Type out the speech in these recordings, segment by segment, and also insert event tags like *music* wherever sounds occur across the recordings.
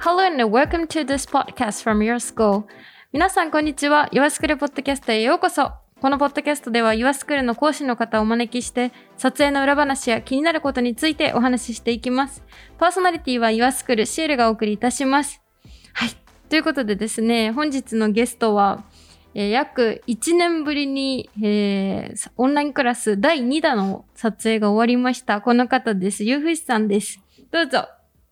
Hello and welcome to this podcast from your school. 皆さん、こんにちは。Your School ポッドキャストへようこそ。このポッドキャストでは Your School の講師の方をお招きして、撮影の裏話や気になることについてお話ししていきます。パーソナリティは Your School シエルがお送りいたします。はい。ということでですね、本日のゲストは、えー約1年ぶりに、えーオンラインクラス第2弾の撮影が終わりました。この方です。ゆうふしさんです。どうぞ。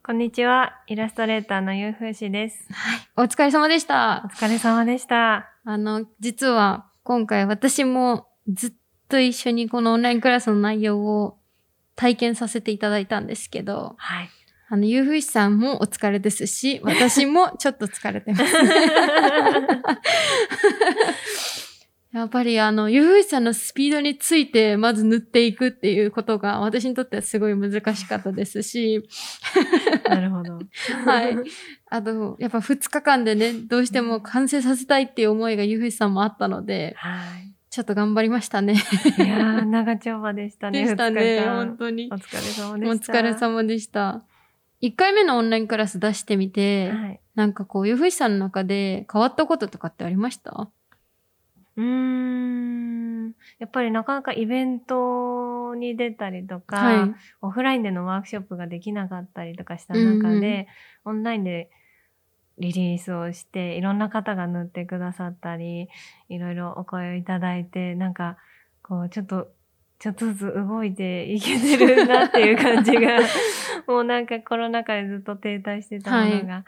こんにちは。イラストレーターのゆうふうしです。お疲れ様でしたお。疲れ様でした。あの、実は今回私もずっと一緒にこのオンラインクラスの内容を体験させていただいたんですけど、はい。あの、ゆうふいさんもお疲れですし、私もちょっと疲れてます。*laughs* やっぱりあの、ゆうさんのスピードについてまず塗っていくっていうことが私にとってはすごい難しかったですし、なるほど。はい。あと、やっぱ2日間でね、どうしても完成させたいっていう思いがゆうさんもあったので、はい。ちょっと頑張りましたね。いやー、長丁場でしたね。でしたね、2日間本当にお。疲れ様おでした。疲れ様でした。1回目のオンラインクラス出してみて、はい。なんかこう、ゆふいさんの中で変わったこととかってありました？うーん。やっぱりなかなかイベントに出たりとか、はい。オフラインでのワークショップができなかったりとかした中で、オンラインでリリースをして、いろんな方が塗ってくださったり、いろいろお声をいただいて、なんか、こう、ちょっと、ちょっとずつ動いていけてるなっていう感じが、*laughs* もうなんかコロナ禍でずっと停滞してたものが、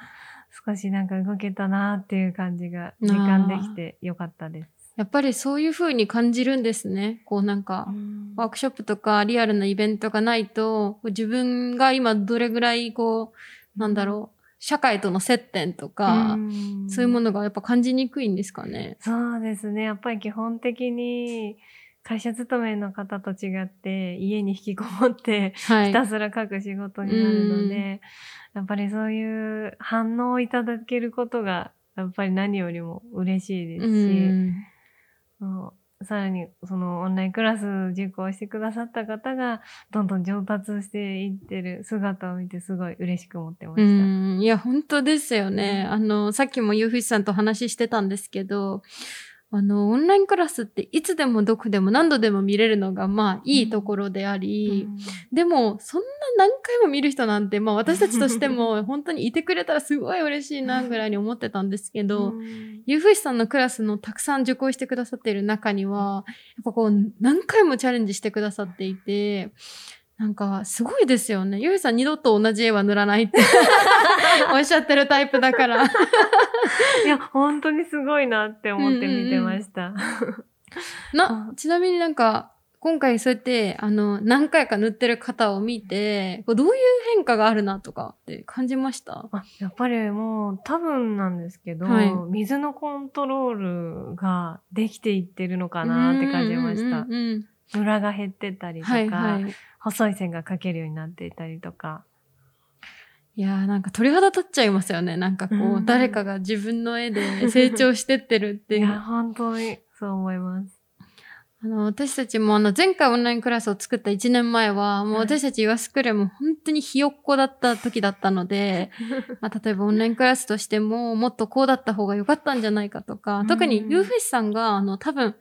少しなんか動けたなっていう感じが実感できてよかったです。やっぱりそういう風に感じるんですね。こうなんか、ワークショップとかリアルなイベントがないと、自分が今どれぐらいこう、なんだろう、社会との接点とか、んそういうものがやっぱ感じにくいんですかね。そうですね。やっぱり基本的に会社勤めの方と違って家に引きこもってはい。ひたすら書く仕事になるので、やっぱりそういう反応をいただけることがやっぱり何よりも嬉しいですうし、さらにそのオンラインクラス受講してくださった方がどんどん上達していってる姿を見てすごい嬉しく思ってまうした。ん。いや、本当ですよね。あの、さっきもゆうふいさんと話してたんですけど、あの、オンラインクラスっていつでもどこでも何度でも見れるのが、まあ、いいところであり、でも、そんな何回も見る人なんて、まあ私たちとしても *laughs* 本当にいてくれたらすごい嬉しいなぐらいに思ってたんですけど、うん。ゆうふいさんのクラスのたくさん受講してくださっている中には、やっぱこう何回もチャレンジしてくださっていて、なんかすごいですよね。ゆいさん二度と同じ絵は塗らないって *laughs* おっしゃってるタイプだから。*laughs* いや、本当にすごいなって思って見てました。な、ちなみになんか、今回そうやって、あの、何回か塗ってる方を見て、どういう変化があるなとかって感じました？あやっぱりもう多分なんですけど、はい水のコントロールができていってるのかなって感じました。うんうんうんムラが減ってたりとか、はいはい。細い線が描けるようになっていたりとか。いやーなんか鳥肌立っちゃいますよね。なんかこう、うん誰かが自分の絵で *laughs* 成長してってるっていいう。や、本当にそう思います。あの、私たちもあの、前回オンラインクラスを作った1年前は、もうはい私たちユアスクレも本当にひよっこだった時だったので、*laughs* まあ、例えばオンラインクラスとしても、もっとこうだった方が良かったんじゃないかとか、特にユーフェイスさんが、あの、多分、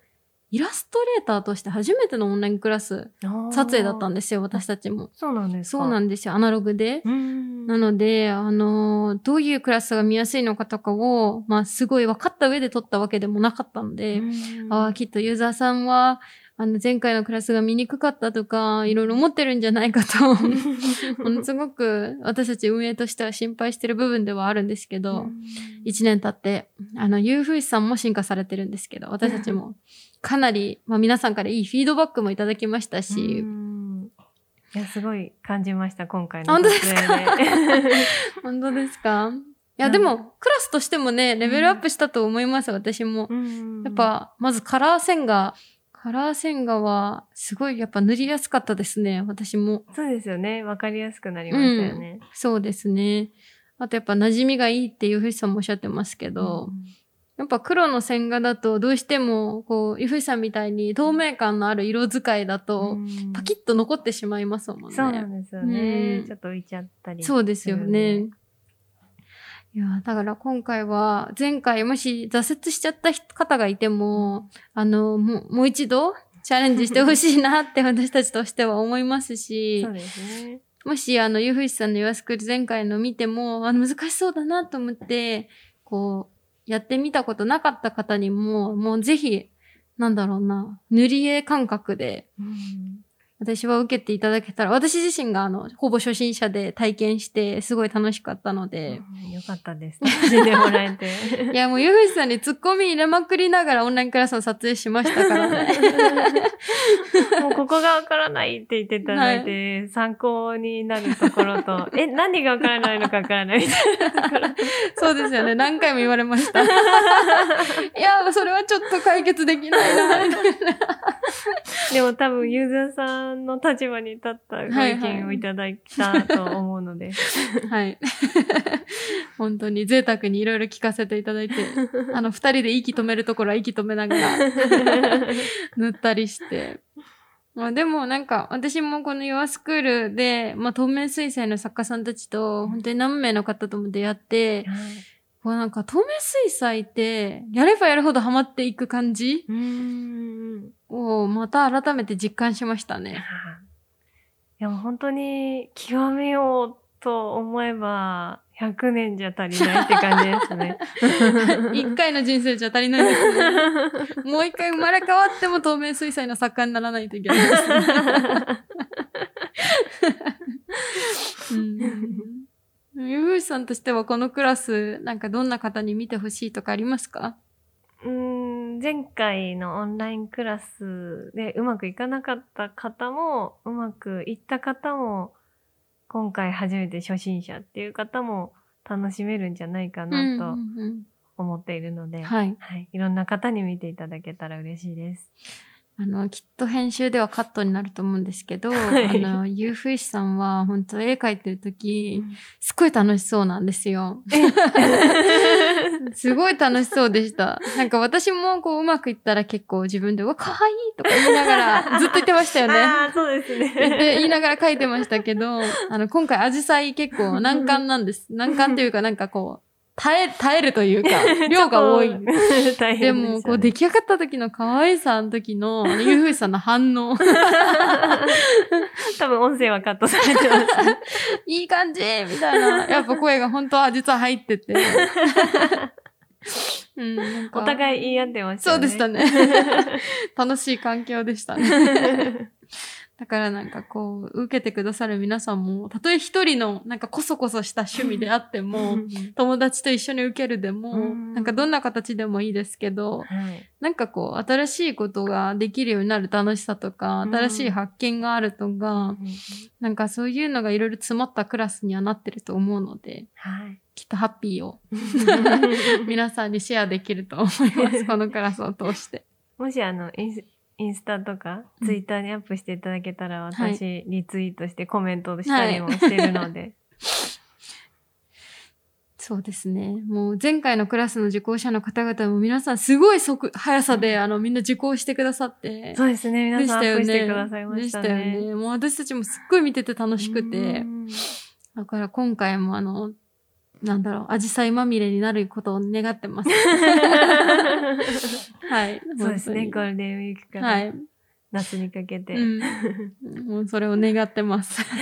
イラストレーターとして初めてのオンラインクラス撮影だったんでですよ、私たちも。そうなんですかそうなんんですよ、アナログで。うん。なので、あの、どういうクラスが見やすいのかとかを、まあ、すごい分かった上で撮ったわけでもなかったので、うんああ、きっとユーザーさんは、あの、前回のクラスが見にくかったとか、いろいろ思ってるんじゃないかと、*laughs* ものすごく私たち運営としては心配してる部分ではあるんですけど、一年経って、あの、ユーフイスさんも進化されてるんですけど、私たちもかなり、まあ皆さんからいいフィードバックもいただきましたしう、んいや、すごい感じました、今回の本当です撮影で。*laughs* *laughs* 本当ですか？いや、うんでも、クラスとしてもね、レベルアップしたと思います、私も。うんやっ、ぱ、まずカラー線画。カラー線画は、すごいやっぱ塗りやすかったですね、私も。そうですよね。わかりやすくなりましたよね。そうですね。あとやっぱ馴染みがいいっていうふうさんもおっしゃってますけど、やっぱ黒の線画だとどうしても、こう、ゆふいさんみたいに透明感のある色使いだと、うんパキッと残ってしまいますもんね。そうなんですよね。うんちょっと浮いちゃったり。そうですよね。いや、だから今回は、前回もし挫折しちゃった方がいても、あの、もうもう一度チャレンジしてほしいなって私たちとしては思いますしそう、ですね。もし、あの、ゆふいしさんの岩作り前回の見ても、あの、難しそうだなと思って、こう、やってみたことなかった方にも、もうぜひ、なんだろうな、塗り絵感覚で、私は受けていただけたら、私自身があの、ほぼ初心者で体験して、すごい楽しかったので、うんよかったです。楽しんでもらえて。いや、もうゆふいさんにツッコミ入れまくりながらオンラインクラスの撮影しましたからね。*laughs* もうここがわからないって言っていただいて、参考になるところと、*laughs* え、何がわからないのかわからないみたいなところ。*laughs* そうですよね。何回も言われました。いや、それはちょっと解決できないな。*laughs* でも多分ユーザーさんの立場に立ったご意見をいただいたと思うので。はい。*laughs* 本当に贅沢にいろいろ聞かせていただいて、*laughs* あの、二人で息止めるところは息止めながら塗ったりして。まあでもなんか、私もこの Your School で、まあ透明水彩の作家さんたちと、本当に何名の方とも出会って、こうなんか透明水彩って、やればやるほどハマっていく感じ。をまた改めて実感しましたね。いやもう本当に極めようと思えば100年じゃ足りないって感じですね。*laughs* 一回の人生じゃ足りないですね。もう一回生まれ変わっても透明水彩の作家にならないといけないですね。*laughs* うん。ゆふしさんとしてはこのクラス、なんかどんな方に見てほしいとかありますか？前回のオンラインクラスでうまくいかなかった方も、うまくいった方も、今回初めて初心者っていう方も楽しめるんじゃないかなとうんうん思っているので、うんはい。はい。いろんな方に見ていただけたら嬉しいです。あの、きっと編集ではカットになると思うんですけど、はいあの、ゆうふいしさんは本当絵描いてるとき、すっごい楽しそうなんですよ。*laughs* *laughs* すごい楽しそうでした。なんか私もこううまくいったら結構自分で、うわ、かわいいとか言いながら *laughs* ずっと言ってましたよね。ああ、そうです言ってね。言いながら書いてましたけど、あの、今回アジサイ結構難関なんです。難関っていうかなんかこう、耐え、耐えるというか、*laughs* 量が多い。大変でも、こう出来上がった時の可愛さの時の、ゆうふいさんの反応。*laughs* 多分音声はカットされてます。*laughs* いい感じみたいな。やっぱ声が本当は実は入ってて。うん、お互い言い合ってましたよね。そうでしたね。楽しい環境でしたね。だからなんかこう、受けてくださる皆さんも、たとえ一人のなんかこそこそした趣味であっても、友達と一緒に受けるでも、うんなんかどんな形でもいいですけど、はい。なんかこう、新しいことができるようになる楽しさとか、うん新しい発見があるとか、なんかそういうのがいろいろ詰まったクラスにはなってると思うので、はい。きっとハッピーを *laughs* 皆さんにシェアできると思います。このクラスを通して。もしあの、インスタとか、ツイッターにアップしていただけたら、私、リツイートしてコメントしたりもしてるので。*laughs* そうですね。もう前回のクラスの受講者の方々も皆さんすごい速、速さで、あの、みんな受講してくださって。そうですね。皆でさんアッ。プしてくださいましたね。でしたよね。もう私たちもすっごい見てて楽しくてう。んだから今回もあの、なんだろう、アジサイまみれになることを願ってます。*laughs* はい。そうですね。ゴールデンウィークかはいら。夏にかけて。うん。もうそれを願ってます。*laughs*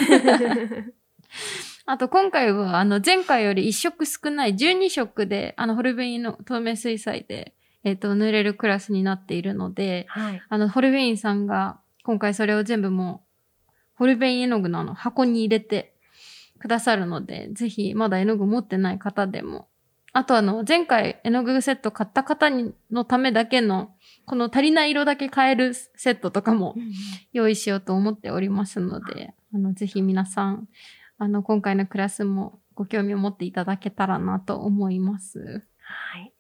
あと今回は、あの、前回より1色少ない12色で、あの、ホルベインの透明水彩で、えっ、と、塗れるクラスになっているので、はい。あの、ホルベインさんが、今回それを全部もう、ホルベイン絵の具のあの、箱に入れてくださるので、ぜひ、まだ絵の具持ってない方でも、あとあの、前回絵の具セット買った方にのためだけの、この足りない色だけ変えるセットとかも用意しようと思っておりますので、あの、ぜひ皆さん、あの、今回のクラスもご興味を持っていただけたらなと思います。はい。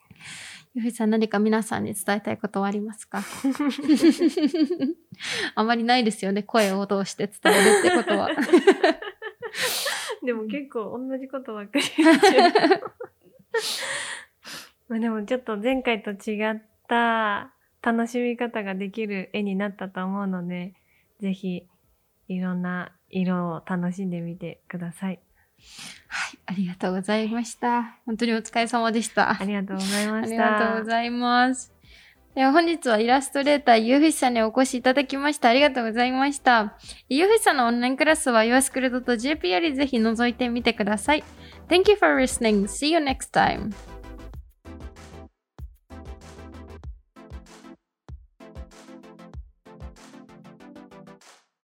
ゆふいさん何か皆さんに伝えたいことはありますか？*laughs* あまりないですよね。声を通して伝えるってことは。*laughs* *laughs* でも結構同じことばっかり言ってる *laughs* まあでもちょっと前回と違った楽しみ方ができる絵になったと思うので、ぜひいろんな色を楽しんでみてください。はい、ありがとうございました。本当にお疲れ様でした。ありがとうございまありした。がとうございます。では本日はイラストレーターゆうふしさんにお越しいただきました。ありがとうございました。ゆうふしさんのオンラインクラスは yourschool.jp よりぜひ覗いてみてください。Thank you for listening. See you next time.